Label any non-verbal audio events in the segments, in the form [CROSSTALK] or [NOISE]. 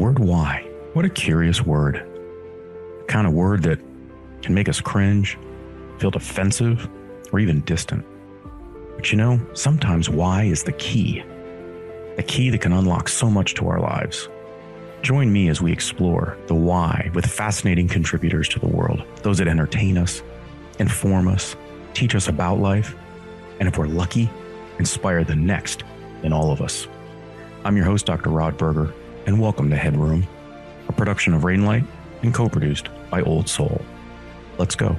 word why. What a curious word. The kind of word that can make us cringe, feel defensive, or even distant. But you know, sometimes why is the key. The key that can unlock so much to our lives. Join me as we explore the why with fascinating contributors to the world, those that entertain us, inform us, teach us about life, and if we're lucky, inspire the next in all of us. I'm your host, Dr. Rod Berger, and welcome to Headroom, a production of Rainlight and co produced by Old Soul. Let's go.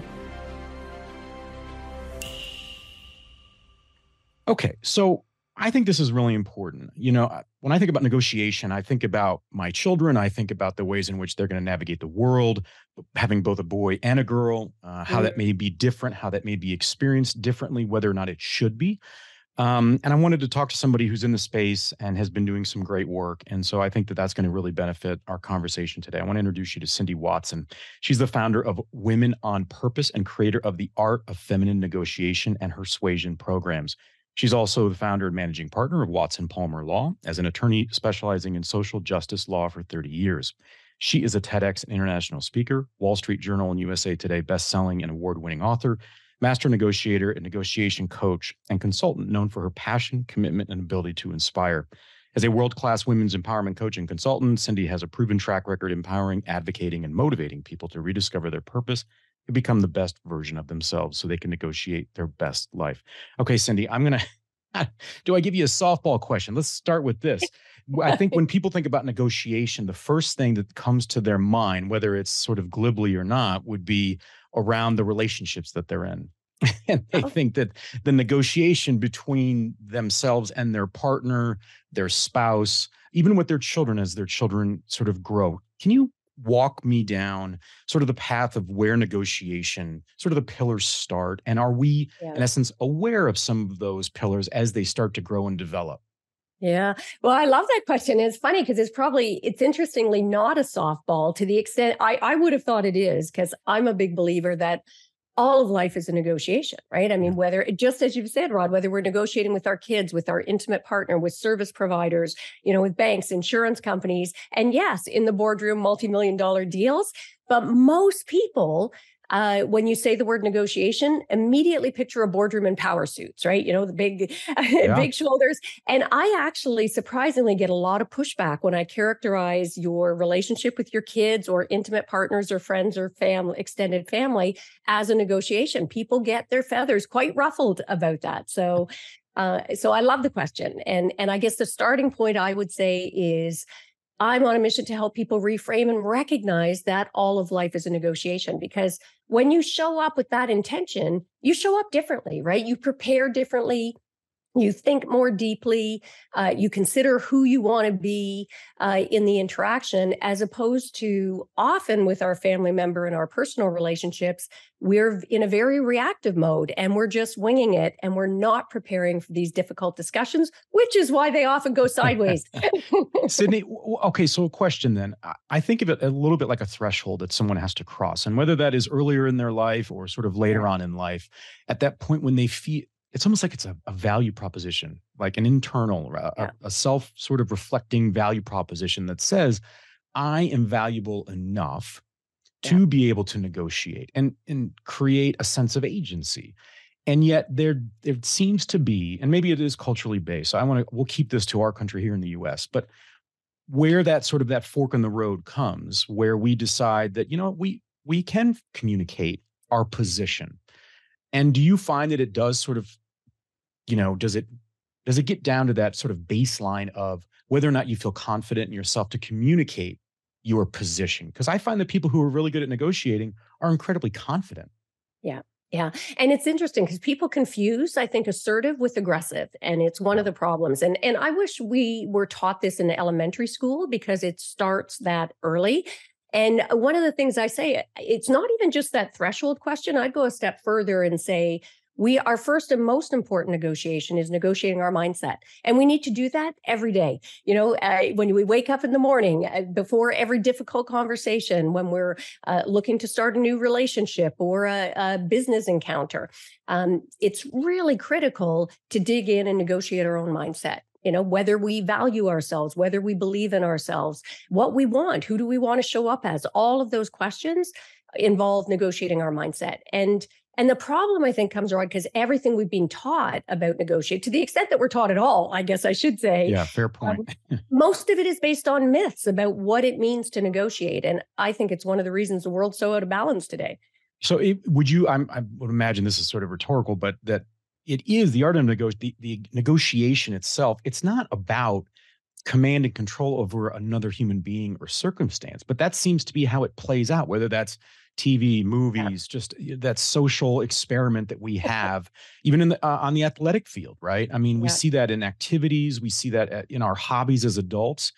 Okay, so I think this is really important. You know, when I think about negotiation, I think about my children. I think about the ways in which they're going to navigate the world, having both a boy and a girl, uh, how that may be different, how that may be experienced differently, whether or not it should be. Um, and I wanted to talk to somebody who's in the space and has been doing some great work. And so I think that that's going to really benefit our conversation today. I want to introduce you to Cindy Watson. She's the founder of Women on Purpose and creator of the Art of Feminine Negotiation and Persuasion programs. She's also the founder and managing partner of Watson Palmer Law as an attorney specializing in social justice law for 30 years. She is a TEDx international speaker, Wall Street Journal and USA Today best-selling and award-winning author, master negotiator and negotiation coach, and consultant known for her passion, commitment, and ability to inspire. As a world-class women's empowerment coach and consultant, Cindy has a proven track record empowering, advocating, and motivating people to rediscover their purpose to become the best version of themselves so they can negotiate their best life. Okay, Cindy, I'm going [LAUGHS] to do I give you a softball question? Let's start with this. I think when people think about negotiation, the first thing that comes to their mind, whether it's sort of glibly or not, would be around the relationships that they're in. [LAUGHS] and they oh. think that the negotiation between themselves and their partner, their spouse, even with their children as their children sort of grow. Can you walk me down sort of the path of where negotiation, sort of the pillars start? And are we, yeah. in essence, aware of some of those pillars as they start to grow and develop? Yeah. Well, I love that question. It's funny because it's probably, it's interestingly not a softball to the extent I, I would have thought it is, because I'm a big believer that all of life is a negotiation, right? I mean, whether just as you've said, Rod, whether we're negotiating with our kids, with our intimate partner, with service providers, you know, with banks, insurance companies, and yes, in the boardroom, multi-million dollar deals. But most people uh, when you say the word negotiation, immediately picture a boardroom in power suits, right? You know, the big, [LAUGHS] yeah. big shoulders. And I actually surprisingly get a lot of pushback when I characterize your relationship with your kids or intimate partners or friends or family, extended family as a negotiation. People get their feathers quite ruffled about that. So, uh, so I love the question, and and I guess the starting point I would say is I'm on a mission to help people reframe and recognize that all of life is a negotiation because when you show up with that intention, you show up differently, right? You prepare differently you think more deeply uh, you consider who you want to be uh, in the interaction as opposed to often with our family member and our personal relationships we're in a very reactive mode and we're just winging it and we're not preparing for these difficult discussions which is why they often go sideways. [LAUGHS] Cindy okay so a question then. I think of it a little bit like a threshold that someone has to cross and whether that is earlier in their life or sort of later on in life at that point when they feel it's almost like it's a, a value proposition, like an internal, a, yeah. a self sort of reflecting value proposition that says, I am valuable enough to yeah. be able to negotiate and, and create a sense of agency. And yet there, there seems to be, and maybe it is culturally based. So I want to, we'll keep this to our country here in the US, but where that sort of that fork in the road comes, where we decide that, you know, we, we can communicate our position. And do you find that it does sort of you know, does it does it get down to that sort of baseline of whether or not you feel confident in yourself to communicate your position? Because I find that people who are really good at negotiating are incredibly confident. Yeah. Yeah. And it's interesting because people confuse, I think, assertive with aggressive. And it's one of the problems. And and I wish we were taught this in elementary school because it starts that early. And one of the things I say, it's not even just that threshold question. I'd go a step further and say, we our first and most important negotiation is negotiating our mindset and we need to do that every day. You know uh, when we wake up in the morning uh, before every difficult conversation when we're uh, looking to start a new relationship or a, a business encounter um, it's really critical to dig in and negotiate our own mindset. You know whether we value ourselves whether we believe in ourselves what we want who do we want to show up as? All of those questions involve negotiating our mindset and and the problem i think comes around because everything we've been taught about negotiate to the extent that we're taught at all i guess i should say yeah fair um, point um, [LAUGHS] most of it is based on myths about what it means to negotiate and i think it's one of the reasons the world's so out of balance today so it, would you I'm, i would imagine this is sort of rhetorical but that it is the art of nego- the, the negotiation itself. It's not about command and control over another human being or circumstance, but that seems to be how it plays out, whether that's TV, movies, yeah. just that social experiment that we have, even in the uh, on the athletic field, right? I mean, we see that in activities, we see that uh, in our hobbies as adults.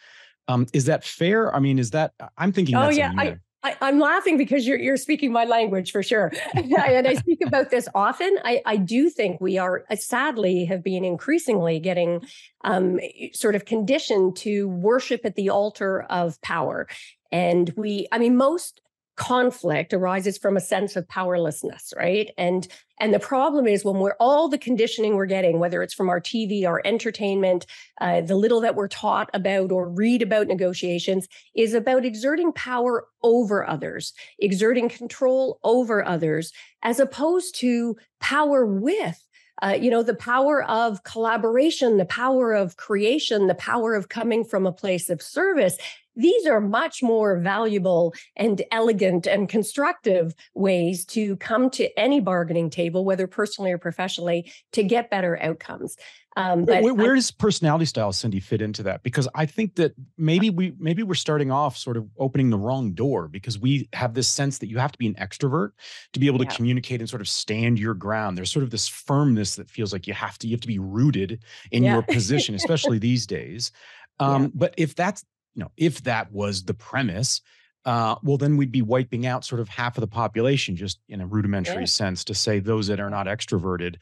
Um, is that fair? I mean, is that I'm thinking? Oh yeah, I, I, am laughing because you're you're speaking my language for sure, [LAUGHS] and I speak about this often. I, I do think we are uh, sadly have been increasingly getting um, sort of conditioned to worship at the altar of power, and we. I mean, most conflict arises from a sense of powerlessness right? And and the problem is when we're all the conditioning we're getting whether it's from our tv our entertainment uh, the little that we're taught about or read about negotiations is about exerting power over others exerting control over others as opposed to power with uh, you know, the power of collaboration, the power of creation, the power of coming from a place of service these are much more valuable and elegant and constructive ways to come to any bargaining table, whether personally or professionally, to get better outcomes. Um, but where, where I, does personality style, Cindy, fit into that? Because I think that maybe we maybe we're starting off sort of opening the wrong door because we have this sense that you have to be an extrovert to be able to yeah. communicate and sort of stand your ground. There's sort of this firmness that feels like you have to you have to be rooted in yeah. your [LAUGHS] position, especially these days. Um, yeah. But if that's you know, if that was the premise, uh, well, then we'd be wiping out sort of half of the population, just in a rudimentary yeah. sense, to say those that are not extroverted.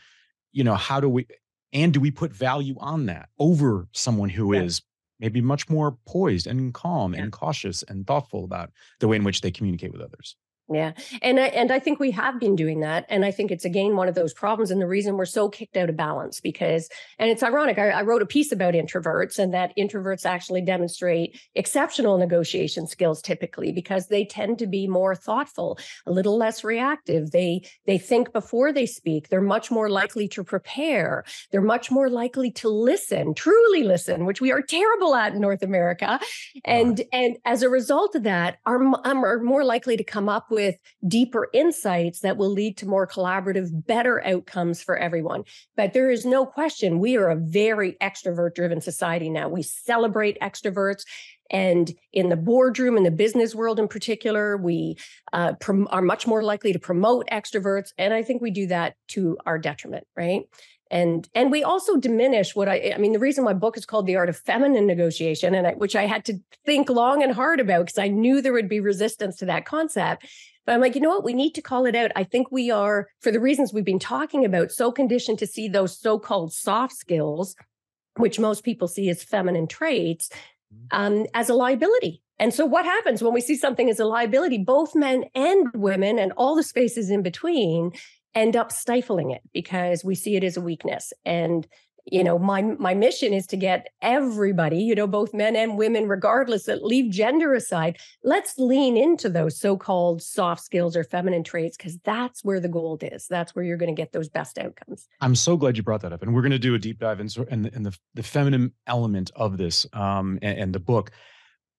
You know, how do we, and do we put value on that over someone who yeah. is maybe much more poised and calm yeah. and cautious and thoughtful about the way in which they communicate with others? Yeah. And I and I think we have been doing that. And I think it's again one of those problems and the reason we're so kicked out of balance because and it's ironic. I, I, wrote a piece about introverts and that introverts actually demonstrate exceptional negotiation skills typically because they tend to be more thoughtful, a little less reactive. They they think before they speak. They're much more likely to prepare. They're much more likely to listen, truly listen, which we are terrible at in North America. And and as a result of that, are, um, are more likely to come up with with deeper insights that will lead to more collaborative, better outcomes for everyone. But there is no question we are a very extrovert driven society now. We celebrate extroverts. And in the boardroom, in the business world in particular, we uh, prom- are much more likely to promote extroverts. And I think we do that to our detriment, right? and and we also diminish what i i mean the reason my book is called the art of feminine negotiation and I, which i had to think long and hard about because i knew there would be resistance to that concept but I'm like, you know what? We need to call it out. I think we are, for the reasons we've been talking about, so conditioned to see those so called soft skills, which most people see as feminine traits, mm-hmm. um, as a liability. And so, what happens when we see something as a liability? Both men and women, and all the spaces in between, end up stifling it because we see it as a weakness. And you know my my mission is to get everybody you know both men and women regardless that leave gender aside let's lean into those so-called soft skills or feminine traits because that's where the gold is. That's where you're going to get those best outcomes. I'm so glad you brought that up and we're going to do a deep dive in, in, the, in the, the feminine element of this um, and, and the book.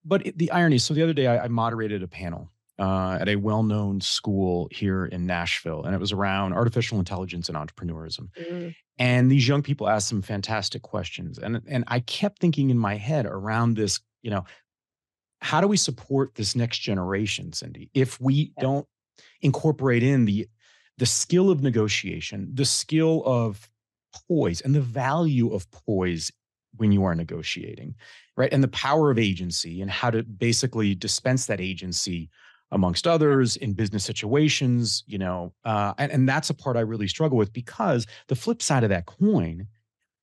But the irony so the other day I, I moderated a panel uh, at a well-known school here in Nashville, and it was around artificial intelligence and entrepreneurism. Mm. And these young people asked some fantastic questions, and and I kept thinking in my head around this, you know, how do we support this next generation, Cindy, if we yeah. don't incorporate in the the skill of negotiation, the skill of poise, and the value of poise when you are negotiating, right? And the power of agency and how to basically dispense that agency amongst others in business situations you know uh, and, and that's a part i really struggle with because the flip side of that coin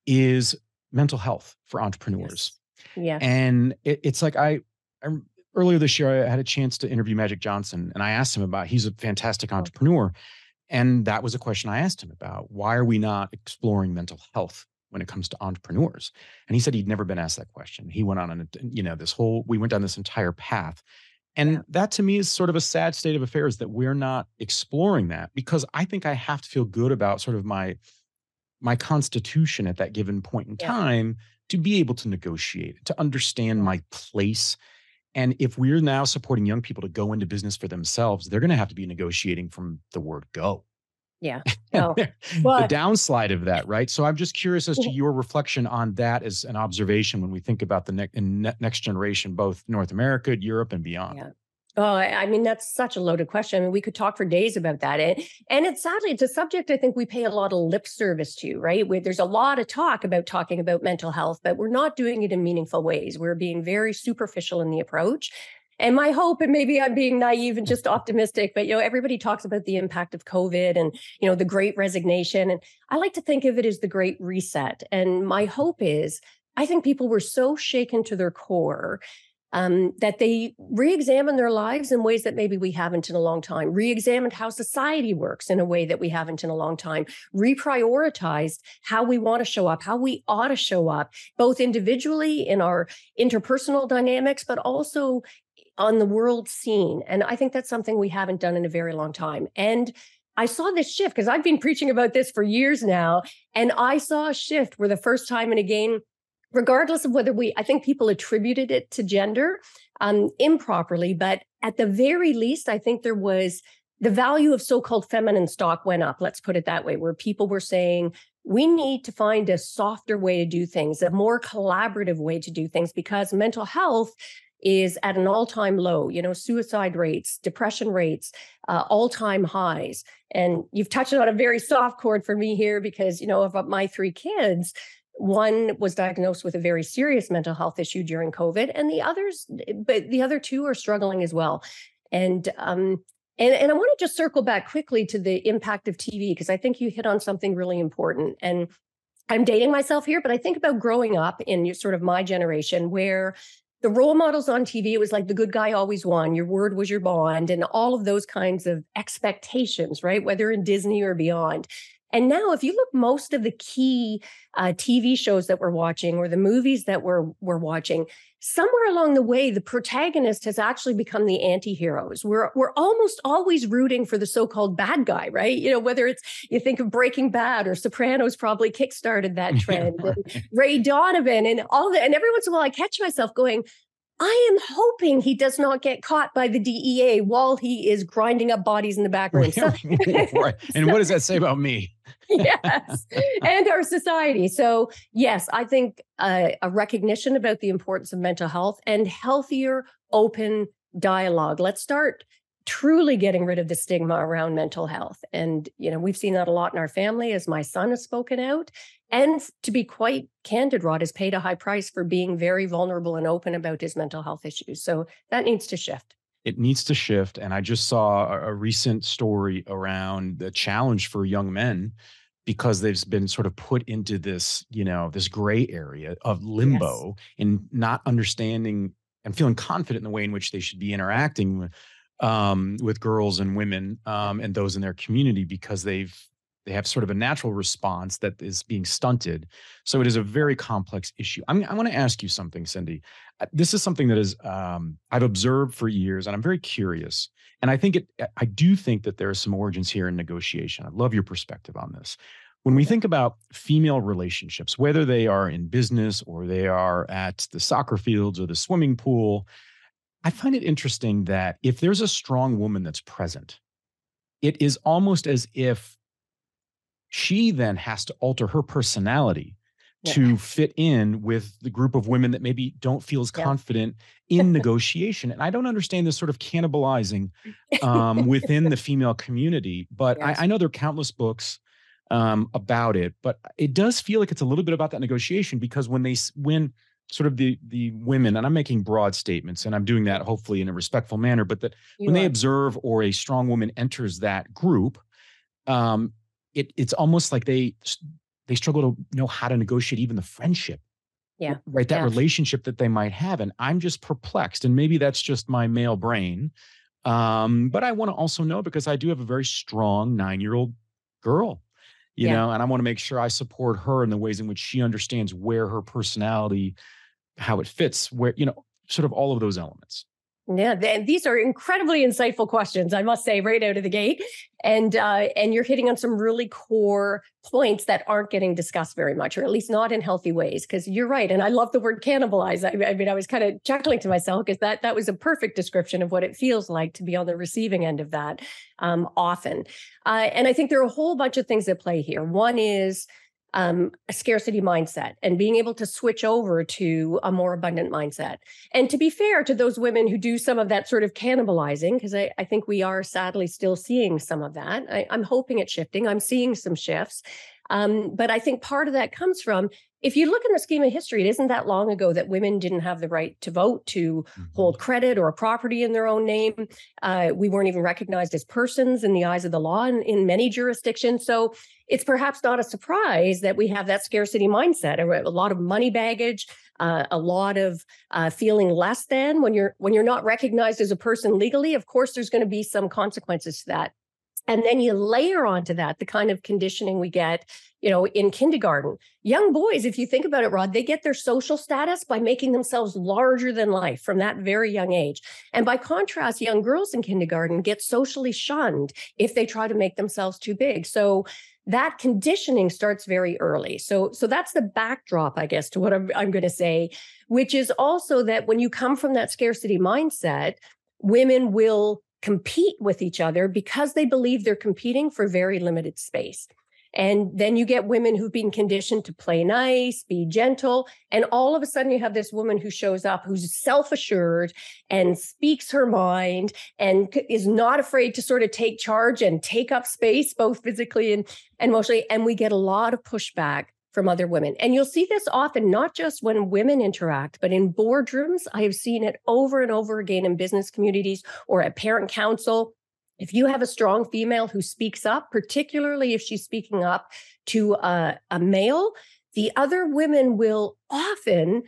is mental health for entrepreneurs yes. yeah and it, it's like I, I earlier this year i had a chance to interview magic johnson and i asked him about he's a fantastic oh. entrepreneur and that was a question i asked him about why are we not exploring mental health when it comes to entrepreneurs? And he said he'd never been asked that question. He went on, an, you know, this whole, we went down this entire path. And yeah. that to me is sort of a sad state of affairs that we're not exploring that because I think I have to feel good about sort of my my constitution at that given point in yeah. time to be able to negotiate, to understand my place. And if we're now supporting young people to go into business for themselves, they're going to have to be negotiating from the word go. Yeah. [LAUGHS] No. the downslide of that, right? So I'm just curious as to your reflection on that as an observation when we think about the ne- next generation, both North America, Europe, and beyond. Yeah. Oh, I mean, that's such a loaded question. I mean, we could talk for days about that. And, and it's sadly, it's a subject I think we pay a lot of lip service to, right? Where there's a lot of talk about talking about mental health, but we're not doing it in meaningful ways. We're being very superficial in the approach. And my hope, and maybe I'm being naive and just optimistic, but you know, everybody talks about the impact of COVID and you know the great resignation. And I like to think of it as the great reset. And my hope is I think people were so shaken to their core um, that they re-examine their lives in ways that maybe we haven't in a long time, re-examined how society works in a way that we haven't in a long time, reprioritized how we want to show up, how we ought to show up, both individually in our interpersonal dynamics, but also on the world scene. And I think that's something we haven't done in a very long time. And I saw this shift because I've been preaching about this for years now. And I saw a shift where the first time and again, regardless of whether we, I think people attributed it to gender um, improperly, but at the very least, I think there was the value of so called feminine stock went up, let's put it that way, where people were saying, we need to find a softer way to do things, a more collaborative way to do things, because mental health is at an all-time low you know suicide rates depression rates uh, all-time highs and you've touched on a very soft chord for me here because you know of my three kids one was diagnosed with a very serious mental health issue during COVID, and the others, but the other two are struggling as well. And um, and, and I want to just circle back quickly to the impact of TV because I think you hit on something really important. And I'm dating myself here, but I think about growing up in sort of my generation where the role models on TV, it was like the good guy always won, your word was your bond, and all of those kinds of expectations, right? Whether in Disney or beyond. And now, if you look, most of the key uh, TV shows that we're watching or the movies that we're we're watching, somewhere along the way, the protagonist has actually become the anti-heroes. We're we're almost always rooting for the so-called bad guy, right? You know, whether it's you think of Breaking Bad or Sopranos, probably kickstarted that [LAUGHS] trend. Ray Donovan and all that. And every once in a while, I catch myself going, I am hoping he does not get caught by the DEA while he is grinding up bodies in the back room. So, [LAUGHS] right. And what does that say about me? [LAUGHS] yes. And our society. So, yes, I think uh, a recognition about the importance of mental health and healthier, open dialogue. Let's start truly getting rid of the stigma around mental health. And, you know, we've seen that a lot in our family as my son has spoken out. And to be quite candid, Rod has paid a high price for being very vulnerable and open about his mental health issues. So that needs to shift. It needs to shift. And I just saw a, recent story around the challenge for young men because they've been sort of put into this, you know, this gray area of limbo yes. and not understanding and feeling confident in the way in which they should be interacting um, with girls and women um, and those in their community because they've they have sort of a natural response that is being stunted. So it is a very complex issue. I'm, I want to ask you something, Cindy. Uh, this is something that is um, I've observed for years, and I'm very curious. And I think it. I do think that there are some origins here in negotiation. I love your perspective on this. When we think about female relationships, whether they are in business or they are at the soccer fields or the swimming pool, I find it interesting that if there's a strong woman that's present, it is almost as if she then has to alter her personality yeah. to fit in with the group of women that maybe don't feel as yeah. confident [LAUGHS] in negotiation. And I don't understand this sort of cannibalizing um, within the female community, but yes. I, I, know there are countless books um, about it. But it does feel like it's a little bit about that negotiation because when they when sort of the the women and i'm making broad statements and i'm doing that hopefully in a respectful manner but that you when are. they observe or a strong woman enters that group um, it it's almost like they they struggle to know how to negotiate even the friendship yeah right that yeah. relationship that they might have and i'm just perplexed and maybe that's just my male brain um, but i want to also know because i do have a very strong nine year old girl you Yeah. know, and I want to make sure I support her in the ways in which she understands where her personality, how it fits, where, you know, sort of all of those elements. Yeah, and these are incredibly insightful questions, I must say, right out of the gate. And uh, and you're hitting on some really core points that aren't getting discussed very much, or at least not in healthy ways. Because you're right, and I love the word cannibalize. I, I mean, I was kind of chuckling to myself because that that was a perfect description of what it feels like to be on the receiving end of that. Um, often, uh, and I think there are a whole bunch of things at play here. One is um, a scarcity mindset and being able to switch over to a more abundant mindset. And to be fair to those women who do some of that sort of cannibalizing, because I, I think we are sadly still seeing some of that. I, I'm hoping it's shifting. I'm seeing some shifts. Um, but I think part of that comes from if you look in the scheme of history, it isn't that long ago that women didn't have the right to vote, to hold credit or property in their own name. Uh, we weren't even recognized as persons in the eyes of the law in, in many jurisdictions. So it's perhaps not a surprise that we have that scarcity mindset, a, a lot of money baggage, uh, a lot of uh, feeling less than when you're when you're not recognized as a person legally. Of course, there's going to be some consequences to that. And then you layer onto that the kind of conditioning we get, you know, in kindergarten. Young boys, if you think about it, Rod, they get their social status by making themselves larger than life from that very young age. And by contrast, young girls in kindergarten get socially shunned if they try to make themselves too big. So that conditioning starts very early. So, so that's the backdrop, I guess, to what I'm, I'm going to say, which is also that when you come from that scarcity mindset, women will compete with each other because they believe they're competing for very limited space. And then you get women who've been conditioned to play nice, be gentle. And all of a sudden, you have this woman who shows up who's self assured and speaks her mind and is not afraid to sort of take charge and take up space, both physically and, and emotionally. And we get a lot of pushback from other women. And you'll see this often, not just when women interact, but in boardrooms. I have seen it over and over again in business communities or at parent council. If you have a strong female who speaks up, particularly if she's speaking up to a, a male, the other women will often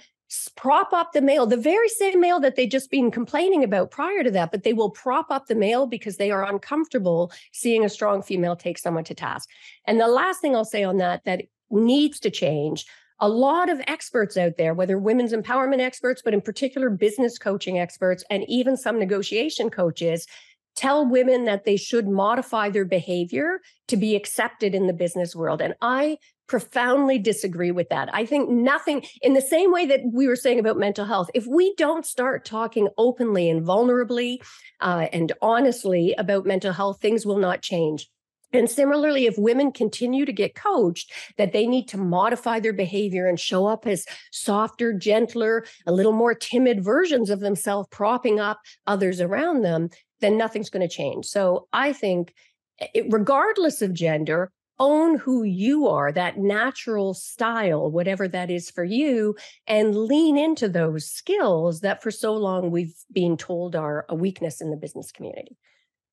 prop up the male, the very same male that they just been complaining about prior to that, but they will prop up the male because they are uncomfortable seeing a strong female take someone to task. And the last thing I'll say on that that needs to change a lot of experts out there, whether women's empowerment experts, but in particular business coaching experts, and even some negotiation coaches, tell women that they should modify their behavior to be accepted in the business world. And I profoundly disagree with that. I think nothing, in the same way that we were saying about mental health, if we don't start talking openly and vulnerably uh, and honestly about mental health, things will not change. And similarly, if women continue to get coached that they need to modify their behavior and show up as softer, gentler, a little more timid versions of themselves, propping up others around them, then nothing's going to change. So I think, eh, it, regardless of gender, own who you are, that natural style, whatever that is for you, and lean into those skills that for so long we've been told are a weakness in the business community.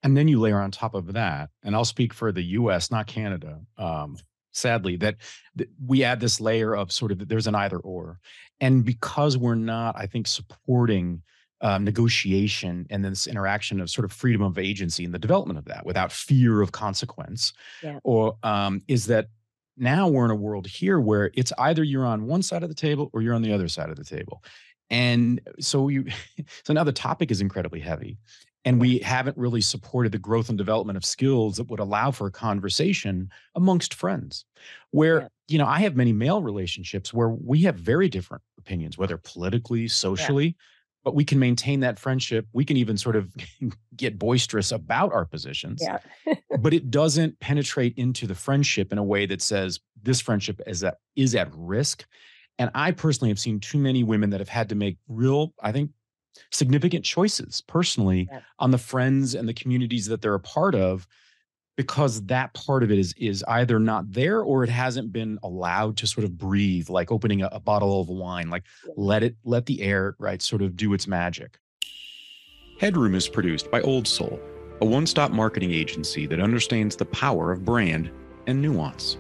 And then you layer on top of that, and I'll speak for the US, not Canada. Um, sadly, that, that we add this layer of sort of there's an either or. And because we're not, I think, supporting um, negotiation and this interaction of sort of freedom of agency and the development of that without fear of consequence, Yeah. or um, is that now we're in a world here where it's either you're on one side of the table or you're on the other side of the table. And so you, [LAUGHS] so now the topic is incredibly heavy and we haven't really supported the growth and development of skills that would allow for a conversation amongst friends where Yeah. you know i have many male relationships where we have very different opinions whether politically socially but we can maintain that friendship we can even sort of [LAUGHS] get boisterous about our positions Yeah. but it [LAUGHS] doesn't penetrate into the friendship in a way that says this friendship is at is at risk and i personally have seen too many women that have had to make real i think significant choices personally Yeah. on the friends and the communities that they're a part of because that part of it is is either not there or it hasn't been allowed to sort of breathe like opening a, a bottle of wine like Yeah. let it let the air right sort of do its magic Headroom is produced by Old Soul, a one stop marketing agency that understands the power of brand and nuance.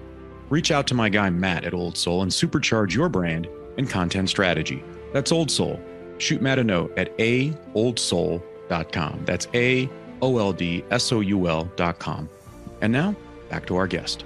Reach out to my guy Matt at Old Soul and supercharge your brand and content strategy. That's Old Soul shoot Matt a note at aoldsoul.com. That's A O L D S O U L.com. And now back to our guest.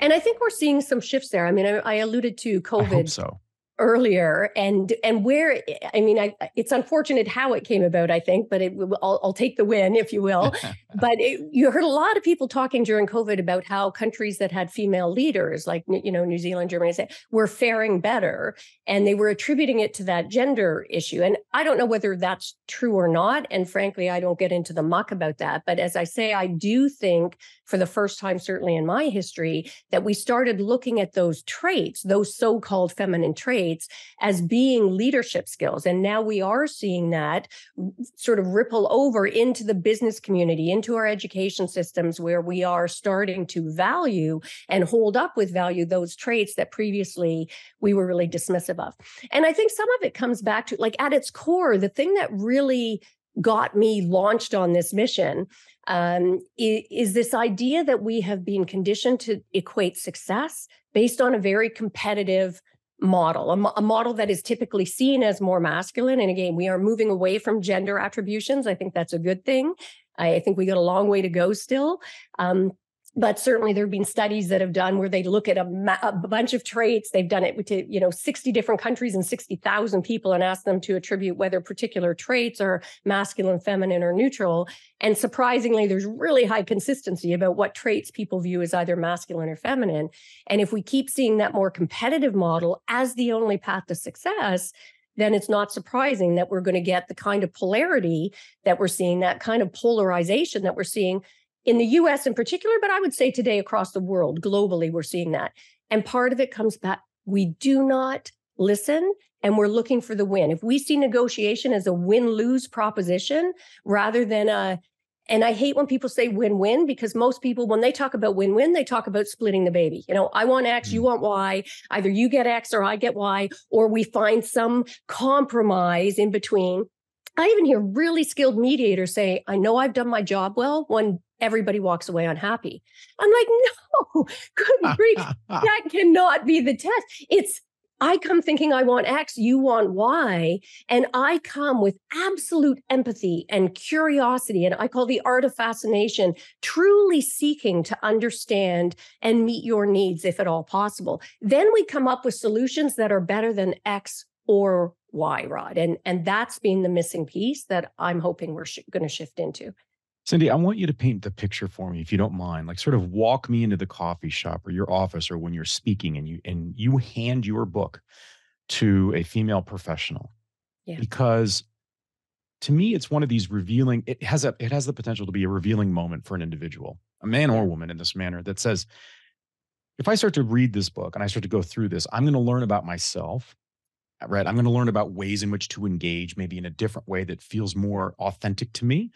And I think we're seeing some shifts there. I mean, I, I alluded to COVID. so earlier and and where i mean I, it's unfortunate how it came about i think but it i'll, I'll take the win if you will. [LAUGHS] But it, you heard a lot of people talking during covid about how countries that had female leaders like you know new zealand germany were faring better and they were attributing it to that gender issue. And i don't know whether that's true or not and frankly i don't get into the muck about that. But as i say i do think for the first time certainly in my history that we started looking at those traits those so-called feminine traits as being leadership skills. And now we are seeing that sort of ripple over into the business community, into our education systems, where we are starting to value and hold up with value those traits that previously we were really dismissive of. And I think some of it comes back to like at its core, the thing that really got me launched on this mission um, is, this idea that we have been conditioned to equate success based on a very competitive model, a, a, model that is typically seen as more masculine. And again, we are moving away from gender attributions. I think that's a good thing. I, I think we got a long way to go still. Um, but certainly there have been studies that have done where they look at a, a, bunch of traits. They've done it to you know 60 different countries and 60,000 people and asked them to attribute whether particular traits are masculine feminine or neutral. And surprisingly there's really high consistency about what traits people view as either masculine or feminine. And if we keep seeing that more competitive model as the only path to success then it's not surprising that we're going to get the kind of polarity that we're seeing that kind of polarization that we're seeing in the US in particular, but I would say today across the world, globally, we're seeing that. And part of it comes back, we do not listen and we're looking for the win. If we see negotiation as a win lose proposition rather than a, and I hate when people say win win because most people, when they talk about win win, they talk about splitting the baby. You know, I want X, you mm. want Y. Either you get X or I get Y, or we find some compromise in between. I even hear really skilled mediators say, I know I've done my job well when everybody walks away unhappy. I'm like, no, [LAUGHS] good [LAUGHS] grief. that cannot be the test. It's I come thinking I want X, you want Y. And I come with absolute empathy and curiosity. And I call the art of fascination, truly seeking to understand and meet your needs if at all possible. Then we come up with solutions that are better than X or Y, Rod. And, and that's been the missing piece that I'm hoping we're sh- going to shift into. Cindy, I want you to paint the picture for me, if you don't mind. Like, sort of walk me into the coffee shop or your office, or when you're speaking, and you and you hand your book to a female professional. Yeah. Because to me, it's one of these revealing. It has a it has the potential to be a revealing moment for an individual, a man or woman, in this manner that says, if I start to read this book and I start to go through this, I'm going to learn about myself. Right. I'm going to learn about ways in which to engage, maybe in a different way that feels more authentic to me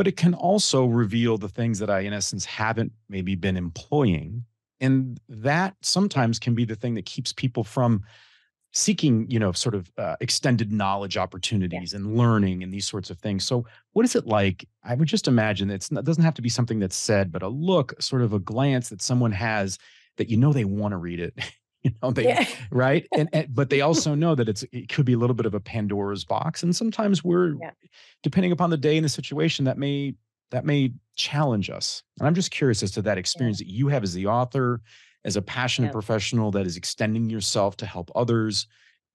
but it can also reveal the things that I, in essence, haven't maybe been employing. And that sometimes can be the thing that keeps people from seeking, you know, sort of uh, extended knowledge opportunities yeah. and learning and these sorts of things. So, what is it like? I would just imagine that it doesn't have to be something that's said, but a look, sort of a glance that someone has that you know they want to read it [LAUGHS] [LAUGHS] you know they yeah. [LAUGHS] right and, and, but they also know that it's it could be a little bit of a pandora's box and sometimes we're yeah. depending upon the day and the situation that may that may challenge us and i'm just curious as to that experience yeah. that you have as the author as a passionate professional that is extending yourself to help others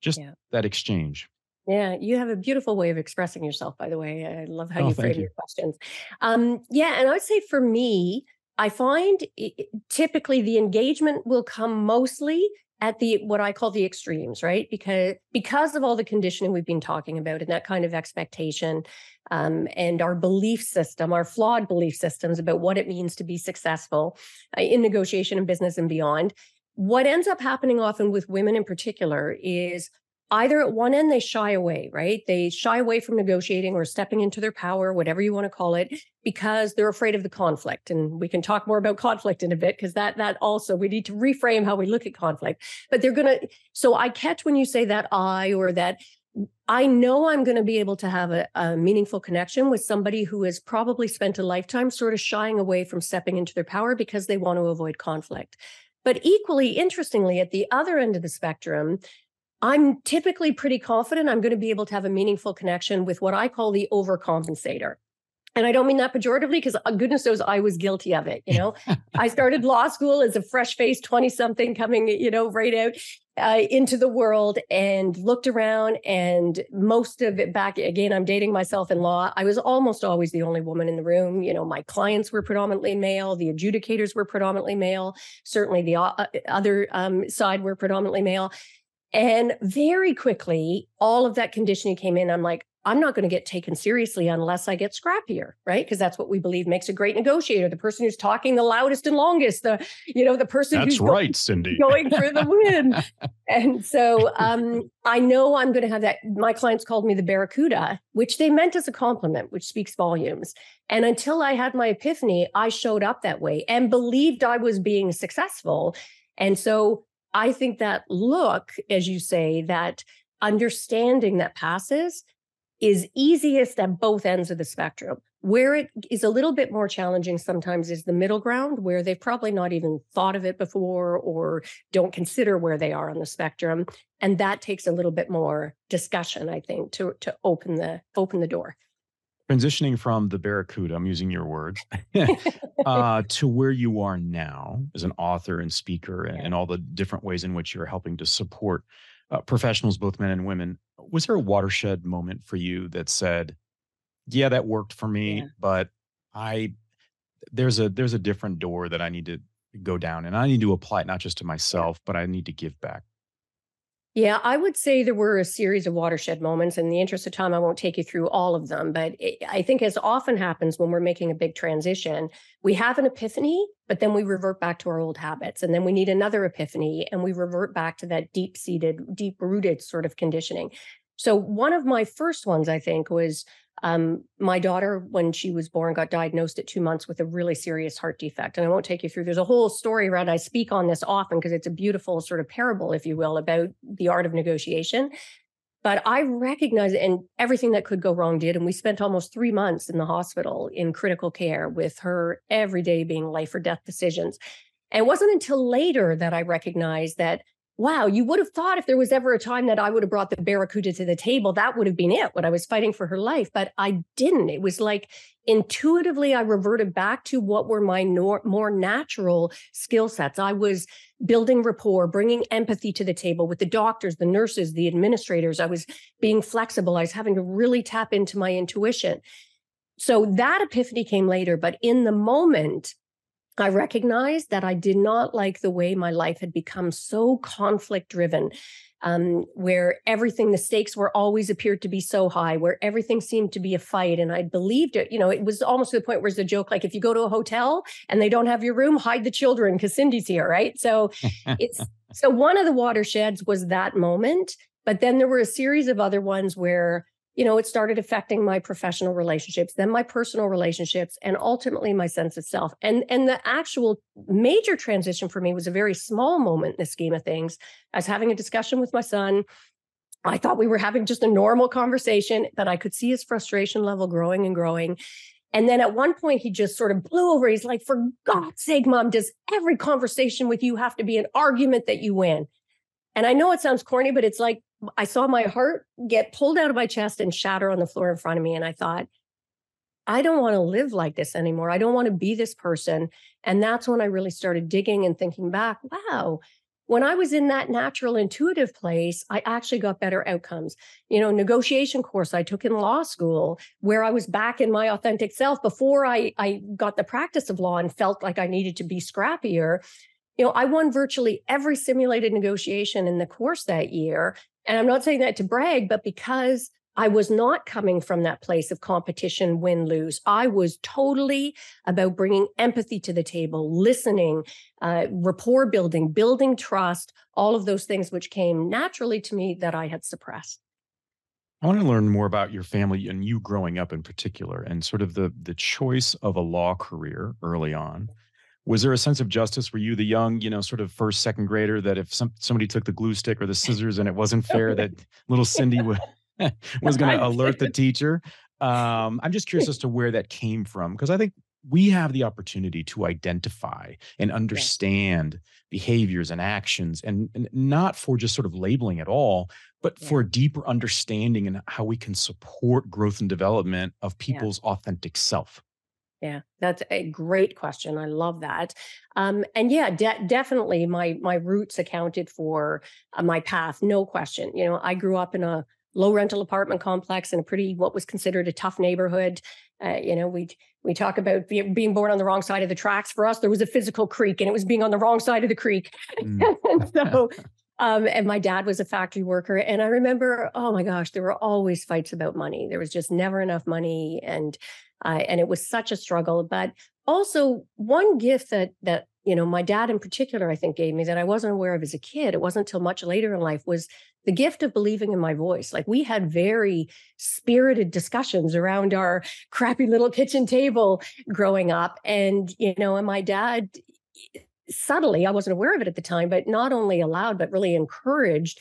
just that exchange yeah, you have a beautiful way of expressing yourself, by the way. I love how oh, you frame you. your questions. Um, yeah, and I would say for me, I find it, typically the engagement will come mostly at the what I call the extremes, right? Because because of all the conditioning we've been talking about and that kind of expectation, um, and our belief system, our flawed belief systems about what it means to be successful uh, in negotiation and business and beyond. What ends up happening often with women in particular is either at one end they shy away right they shy away from negotiating or stepping into their power whatever you want to call it because they're afraid of the conflict and we can talk more about conflict in a bit because that that also we need to reframe how we look at conflict but they're going to so i catch when you say that i or that I know I'm going to be able to have a, a, meaningful connection with somebody who has probably spent a lifetime sort of shying away from stepping into their power because they want to avoid conflict. But equally interestingly, at the other end of the spectrum, I'm typically pretty confident I'm going to be able to have a meaningful connection with what I call the overcompensator. and I don't mean that pejoratively because uh, goodness knows I was guilty of it. You know, [LAUGHS] I started law school as a fresh faced 20 something coming, you know, right out uh, into the world and looked around. And most of it back again, I'm dating myself in law. I was almost always the only woman in the room. You know, my clients were predominantly male, the adjudicators were predominantly male, certainly the uh, other um, side were predominantly male. And very quickly, all of that conditioning came in. I'm like, I'm not going to get taken seriously unless I get scrappier, right? Because that's what we believe makes a great negotiator. The person who's talking the loudest and longest, the you know the person that's who's right, going, Cindy, [LAUGHS] going for the win. and so um, [LAUGHS] I know I'm going to have that. My clients called me the barracuda, which they meant as a compliment, which speaks volumes. And until I had my epiphany, I showed up that way and believed I was being successful. And so I think that look, as you say, that understanding that passes is easiest at both ends of the spectrum. Where it is a little bit more challenging sometimes is the middle ground, where they've probably not even thought of it before or don't consider where they are on the spectrum. And that takes a little bit more discussion, I think, to, to open the open the door. Transitioning from the Barracuda, I'm using your words, [LAUGHS] uh, [LAUGHS] to where you are now as an author and speaker and, and all the different ways in which you're helping to support uh, professionals, both men and women. Was there a watershed moment for you that said, "Yeah, that worked for me, yeah. but I there's a there's a different door that I need to go down, and I need to apply it not just to myself, but I need to give back." Yeah, I would say there were a series of watershed moments. In the interest of time, I won't take you through all of them. But it, I think, as often happens when we're making a big transition, we have an epiphany, but then we revert back to our old habits. And then we need another epiphany and we revert back to that deep seated, deep rooted sort of conditioning. So, one of my first ones, I think, was um, my daughter, when she was born, got diagnosed at two months with a really serious heart defect. And I won't take you through, there's a whole story around, I speak on this often because it's a beautiful sort of parable, if you will, about the art of negotiation. But I recognize and everything that could go wrong did. And we spent almost three months in the hospital in critical care with her every day being life or death decisions. And it wasn't until later that I recognized that wow, you would have thought if there was ever a time that I would have brought the Barracuda to the table, that would have been it, when I was fighting for her life. But I didn't. It was like intuitively, I reverted back to what were my nor- more natural skill sets. I was building rapport, bringing empathy to the table with the doctors, the nurses, the administrators. I was being flexible. I was having to really tap into my intuition. So that epiphany came later. But in the moment, I recognized that I did not like the way my life had become so conflict driven, um, where everything, the stakes were always appeared to be so high, where everything seemed to be a fight. And I believed it. You know, it was almost to the point where it's a joke like, if you go to a hotel and they don't have your room, hide the children because Cindy's here, right? So [LAUGHS] it's so one of the watersheds was that moment. But then there were a series of other ones where you know, it started affecting my professional relationships, then my personal relationships, and ultimately my sense of self. And and the actual major transition for me was a very small moment in the scheme of things. I was having a discussion with my son. I thought we were having just a normal conversation, but I could see his frustration level growing and growing. And then at one point, he just sort of blew over. He's like, For God's sake, mom, does every conversation with you have to be an argument that you win? And I know it sounds corny, but it's like I saw my heart get pulled out of my chest and shatter on the floor in front of me. And I thought, I don't want to live like this anymore. I don't want to be this person. And that's when I really started digging and thinking back, wow, when I was in that natural intuitive place, I actually got better outcomes. You know, negotiation course I took in law school where I was back in my authentic self before I, I got the practice of law and felt like I needed to be scrappier. You know, I won virtually every simulated negotiation in the course that year and I'm not saying that to brag, but because I was not coming from that place of competition, win, lose. I was totally about bringing empathy to the table, listening, uh, rapport building, building trust, all of those things which came naturally to me that I had suppressed. I want to learn more about your family and you growing up in particular and sort of the the choice of a law career early on was there a sense of justice were you the young you know sort of first second grader that if some, somebody took the glue stick or the [LAUGHS] scissors and it wasn't fair that little cindy would, [LAUGHS] [LAUGHS] was going to alert the teacher um, i'm just curious as to where that came from because i think we have the opportunity to identify and understand yeah. behaviors and actions and, and, not for just sort of labeling at all but yeah. for a deeper understanding and how we can support growth and development of people's yeah. authentic self yeah that's a great question i love that. Um, and yeah de- definitely my my roots accounted for uh, my path no question you know i grew up in a low rental apartment complex in a pretty what was considered a tough neighborhood uh, you know we we talk about be, being born on the wrong side of the tracks. For us there was a physical creek and it was being on the wrong side of the creek. Mm. [LAUGHS] so um, and my dad was a factory worker and i remember oh my gosh there were always fights about money. There was just never enough money and uh, and it was such a struggle but also one gift that that you know my dad in particular i think gave me that i wasn't aware of as a kid it wasn't until much later in life was the gift of believing in my voice. Like we had very spirited discussions around our crappy little kitchen table growing up and you know and my dad subtly i wasn't aware of it at the time but not only allowed but really encouraged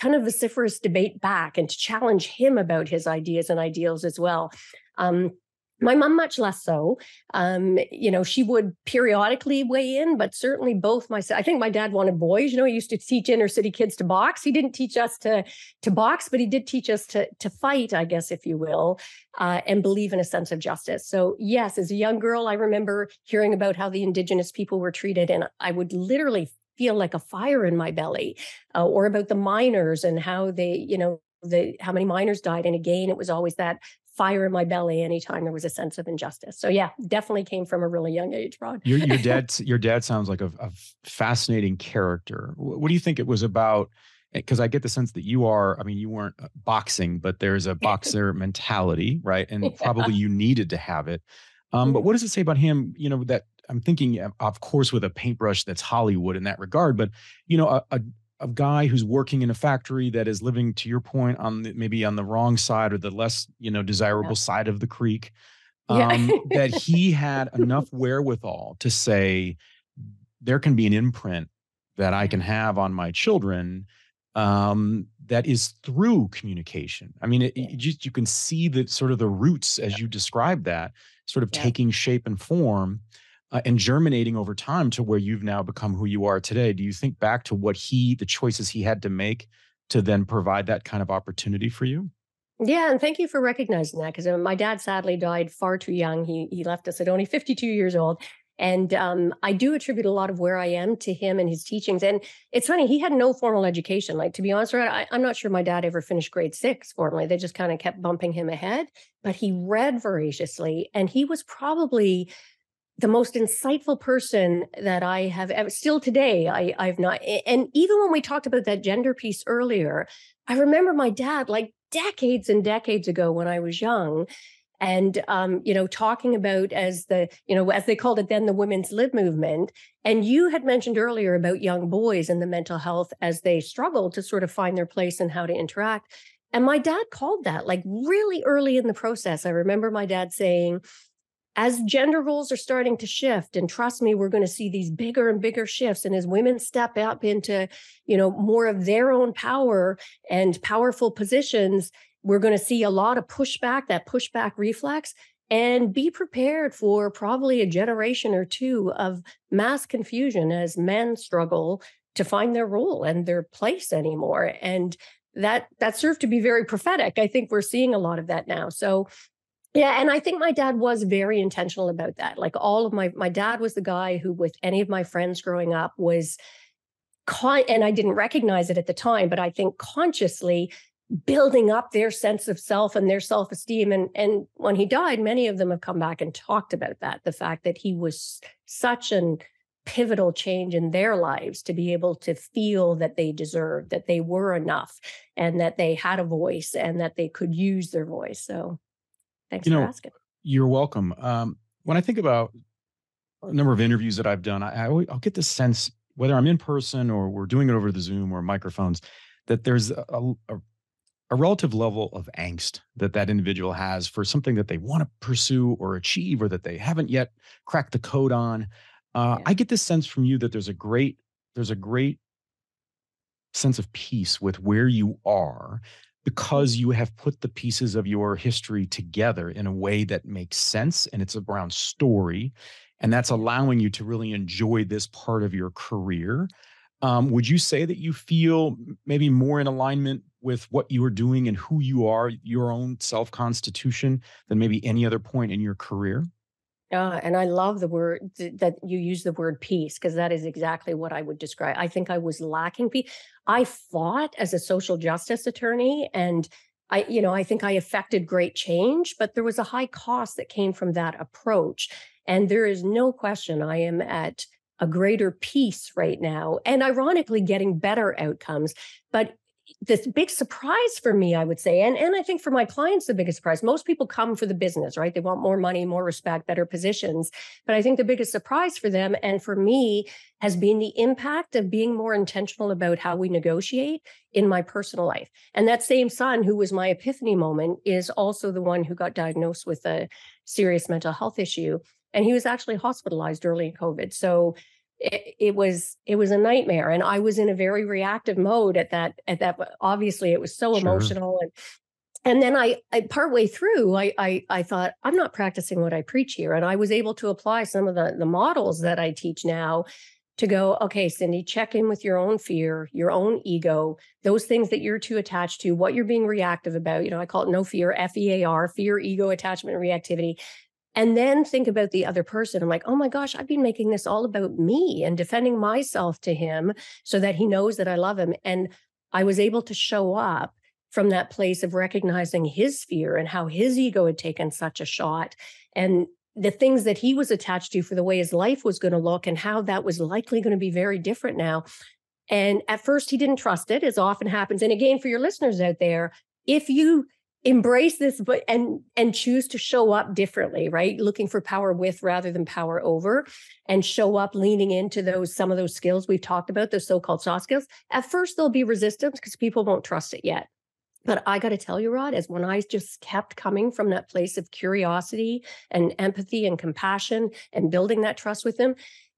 kind of vociferous debate back and to challenge him about his ideas and ideals as well. Um, my mom, much less so. Um, you know, she would periodically weigh in, but certainly both my I think my dad wanted boys. You know, he used to teach inner city kids to box. He didn't teach us to to box, but he did teach us to to fight, I guess, if you will, uh, and believe in a sense of justice. So yes, as a young girl, I remember hearing about how the indigenous people were treated, and I would literally feel like a fire in my belly, uh, or about the miners and how they, you know, the how many miners died and again it was always that fire in my belly anytime there was a sense of injustice. So yeah, definitely came from a really young age, Rod. your, your [LAUGHS] dad, your dad sounds like a, a fascinating character. What do you think it was about? Because I get the sense that you are, I mean, you weren't uh, boxing, but there's a [LAUGHS] boxer mentality, right? And yeah. probably you needed to have it. Um, but what does it say about him? You know, that I'm thinking, of course, with a paintbrush that's Hollywood in that regard, but you know, a, a, a guy who's working in a factory that is living to your point on the, maybe on the wrong side or the less you know desirable yeah. side of the creek um, yeah. [LAUGHS] that he had enough wherewithal to say there can be an imprint that i can have on my children um, that is through communication. I mean it, it just you can see that sort of the roots as you described that sort of taking shape and form uh, and germinating over time to where you've now become who you are today. Do you think back to what he, the choices he had to make to then provide that kind of opportunity for you? Yeah, and thank you for recognizing that because uh, my dad sadly died far too young. He he left us at only 52 years old. And um, I do attribute a lot of where I am to him and his teachings. And it's funny, he had no formal education. Like, to be honest, I, I'm not sure my dad ever finished grade six formally. They just kind of kept bumping him ahead. But he read voraciously. And he was probably the most insightful person that I have ever still today. I, I've not, and even when we talked about that gender piece earlier, I remember my dad like decades and decades ago when I was young and um, you know talking about as the you know as they called it then the women's lib movement and you had mentioned earlier about young boys and the mental health as they struggle to sort of find their place and how to interact and my dad called that like really early in the process i remember my dad saying as gender roles are starting to shift and trust me we're going to see these bigger and bigger shifts. And as women step up into you know more of their own power and powerful positions we're going to see a lot of pushback that pushback reflex and be prepared for probably a generation or two of mass confusion as men struggle to find their role and their place anymore. And that that served to be very prophetic. I think we're seeing a lot of that now. So yeah, and I think my dad was very intentional about that. Like all of my my dad was the guy who with any of my friends growing up was con- and I didn't recognize it at the time, but I think consciously building up their sense of self and their self-esteem and and when he died many of them have come back and talked about that the fact that he was such an pivotal change in their lives to be able to feel that they deserved that they were enough and that they had a voice and that they could use their voice so Thanks you know, for asking. You're welcome. Um, when I think about a number of interviews that I've done, I, I always, I'll get the sense, whether I'm in person or we're doing it over the Zoom or microphones, that there's a, a, a relative level of angst that that individual has for something that they want to pursue or achieve or that they haven't yet cracked the code on. Uh, yeah. I get this sense from you that there's a great there's a great sense of peace with where you are because you have put the pieces of your history together in a way that makes sense and it's around story and that's allowing you to really enjoy this part of your career um, would you say that you feel maybe more in alignment with what you are doing and who you are your own self constitution than maybe any other point in your career uh, and I love the word that you use the word peace because that is exactly what I would describe. I think I was lacking peace. I fought as a social justice attorney and I, you know, I think I affected great change, but there was a high cost that came from that approach. And there is no question I am at a greater peace right now and ironically getting better outcomes. But this big surprise for me, I would say, and, and I think for my clients, the biggest surprise, most people come for the business, right? They want more money, more respect, better positions. But I think the biggest surprise for them and for me has been the impact of being more intentional about how we negotiate in my personal life. And that same son, who was my epiphany moment, is also the one who got diagnosed with a serious mental health issue. And he was actually hospitalized early in COVID. So it, it, was it was a nightmare and i was in a very reactive mode at that at that obviously it was so sure. emotional and and then I, I partway through I, I i thought i'm not practicing what i preach here and i was able to apply some of the the models that i teach now to go okay cindy check in with your own fear your own ego those things that you're too attached to what you're being reactive about you know i call it no fear f-e-a-r fear ego attachment reactivity and then think about the other person. I'm like, oh my gosh, I've been making this all about me and defending myself to him so that he knows that I love him. And I was able to show up from that place of recognizing his fear and how his ego had taken such a shot and the things that he was attached to for the way his life was going to look and how that was likely going to be very different now. And at first, he didn't trust it, as often happens. And again, for your listeners out there, if you embrace this but and and choose to show up differently right? Looking for power with rather than power over and show up leaning into those some of those skills we've talked about those so-called soft skills. At first there'll be resistance because people won't trust it yet. But I got to tell you, Rod, as when I just kept coming from that place of curiosity and empathy and compassion and building that trust with him,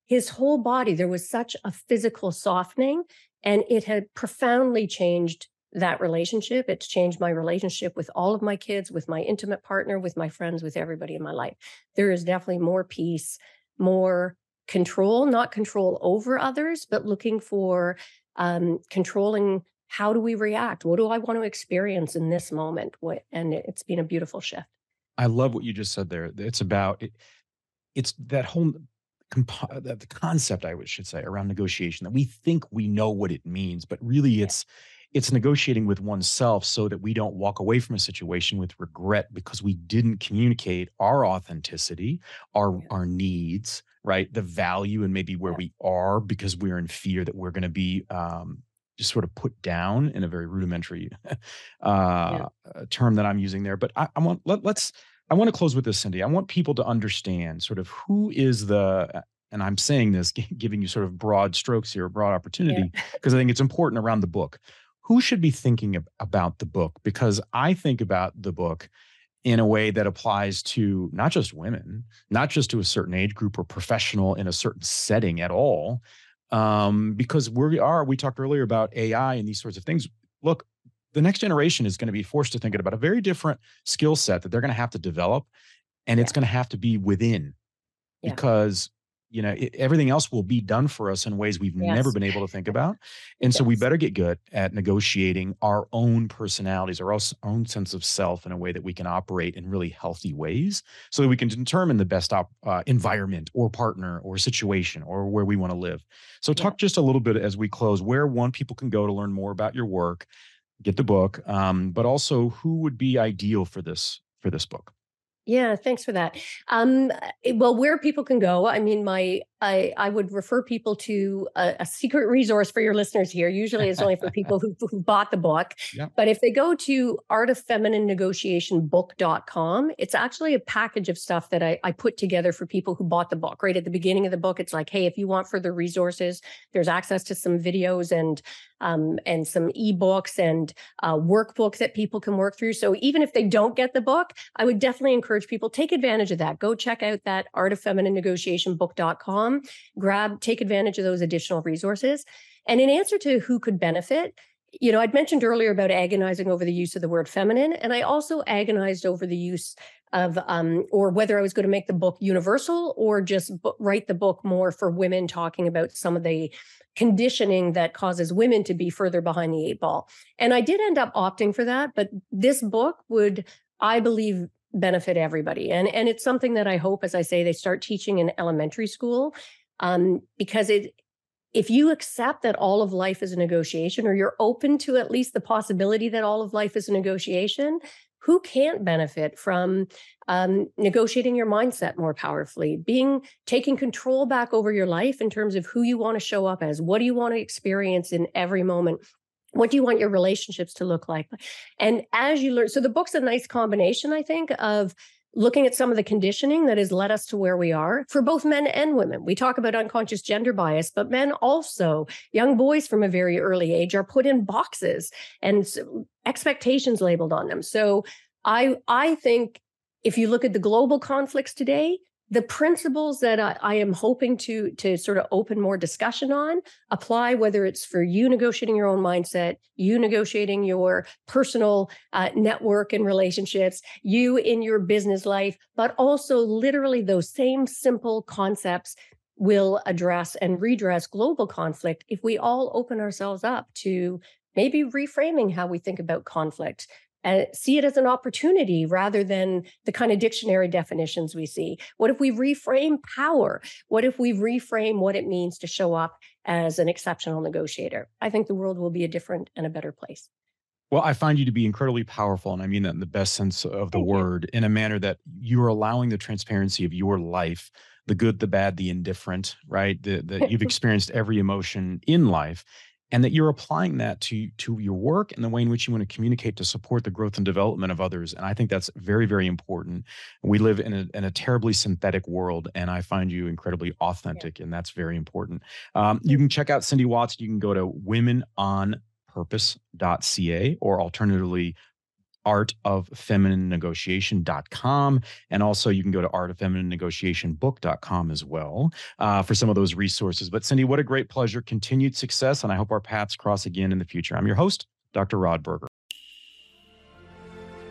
his whole body, there was such a physical softening and it had profoundly changed that relationship. It's changed my relationship with all of my kids, with my intimate partner, with my friends, with everybody in my life. There is definitely more peace, more control, not control over others, but looking for um, controlling how do we react? What do I want to experience in this moment? What, and it's been a beautiful shift. I love what you just said there. It's about it, it's that whole comp- the concept I should say around negotiation that we think we know what it means, but really it's yeah it's negotiating with oneself so that we don't walk away from a situation with regret because we didn't communicate our authenticity, our yeah. our needs, right? The value and maybe where yeah. we are because we're in fear that we're going to be um, just sort of put down in a very rudimentary [LAUGHS] uh, yeah. term that I'm using there. But I, I want let, let's I want to close with this, Cindy. I want people to understand sort of who is the and I'm saying this, [LAUGHS] giving you sort of broad strokes here, broad opportunity, because yeah. I think it's important around the book who should be thinking about the book? Because I think about the book in a way that applies to not just women, not just to a certain age group or professional in a certain setting at all. Um, because where we are, we talked earlier about AI and these sorts of things. Look, the next generation is going to be forced to think about a very different skill set that they're going to have to develop, and yeah. it's going to have to be within yeah. because you know it, everything else will be done for us in ways we've yes. never been able to think about and yes. so we better get good at negotiating our own personalities our own sense of self in a way that we can operate in really healthy ways so that we can determine the best op, uh, environment or partner or situation or where we want to live so talk yeah. just a little bit as we close where one people can go to learn more about your work get the book um, but also who would be ideal for this for this book yeah, thanks for that. Um, eh, well, where people can go, I mean, my I I would refer people to a, a secret resource for your listeners here. Usually, it's only for people who who bought the book. [LAUGHS] Yeah. But if they go to artoffemininenegotiationbook.com, it's actually a package of stuff that I, I put together for people who bought the book. Right at the beginning of the book, it's like, hey, if you want further resources, there's access to some videos and um, and some ebooks and uh, workbook that people can work through. So even if they don't get the book, I would definitely encourage people take advantage of that. Go check out that artoffemininenegotiationbook.com. Grab, take advantage of those additional resources. And in answer to who could benefit, you know, I'd mentioned earlier about agonizing over the use of the word feminine, and I also agonized over the use of, um, or whether I was going to make the book universal or just b- write the book more for women, talking about some of the conditioning that causes women to be further behind the eight ball. And I did end up opting for that, but this book would, I believe, benefit everybody. And and it's something that I hope, as I say, they start teaching in elementary school, um, because it if you accept that all of life is a negotiation, or you're open to at least the possibility that all of life is a negotiation, who can't benefit from um, negotiating your mindset more powerfully, being taking control back over your life in terms of who you want to show up as, what do you want to experience in every moment, what do you want your relationships to look like? And as you learn so the book's a nice combination i think of looking at some of the conditioning that has led us to where we are for both men and women. We talk about unconscious gender bias but men also young boys from a very early age are put in boxes and expectations labeled on them. So i i think if you look at the global conflicts today the principles that I, I, am hoping to to sort of open more discussion on apply whether it's for you negotiating your own mindset you negotiating your personal uh, network and relationships you in your business life but also literally those same simple concepts will address and redress global conflict if we all open ourselves up to maybe reframing how we think about conflict and see it as an opportunity rather than the kind of dictionary definitions we see. What if we reframe power? What if we reframe what it means to show up as an exceptional negotiator? I think the world will be a different and a better place. Well, I find you to be incredibly powerful, and I mean that in the best sense of the Thank word, you. in a manner that you are allowing the transparency of your life, the good, the bad, the indifferent, right? That you've [LAUGHS] experienced every emotion in life, and that you're applying that to to your work and the way in which you want to communicate to support the growth and development of others and i think that's very very important. We live in a, in a terribly synthetic world and i find you incredibly authentic yeah. and that's very important. Um, you can check out cindy watts. You can go to womenonpurpose.ca or alternatively artoffemininenegotiation.com. And also you can go to artoffemininenegotiationbook.com as well uh, for some of those resources. But Cindy, what a great pleasure. Continued success. And I hope our paths cross again in the future. I'm your host, Dr. Rod Berger.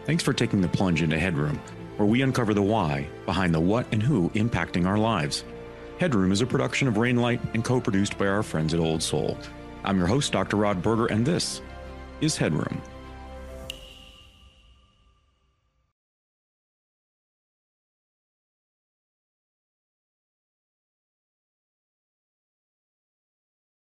Thanks for taking the plunge into Headroom, where we uncover the why behind the what and who impacting our lives. Headroom is a production of Rainlight and co produced by our friends at Old Soul. I'm your host, Dr. Rod Berger, and this is Headroom.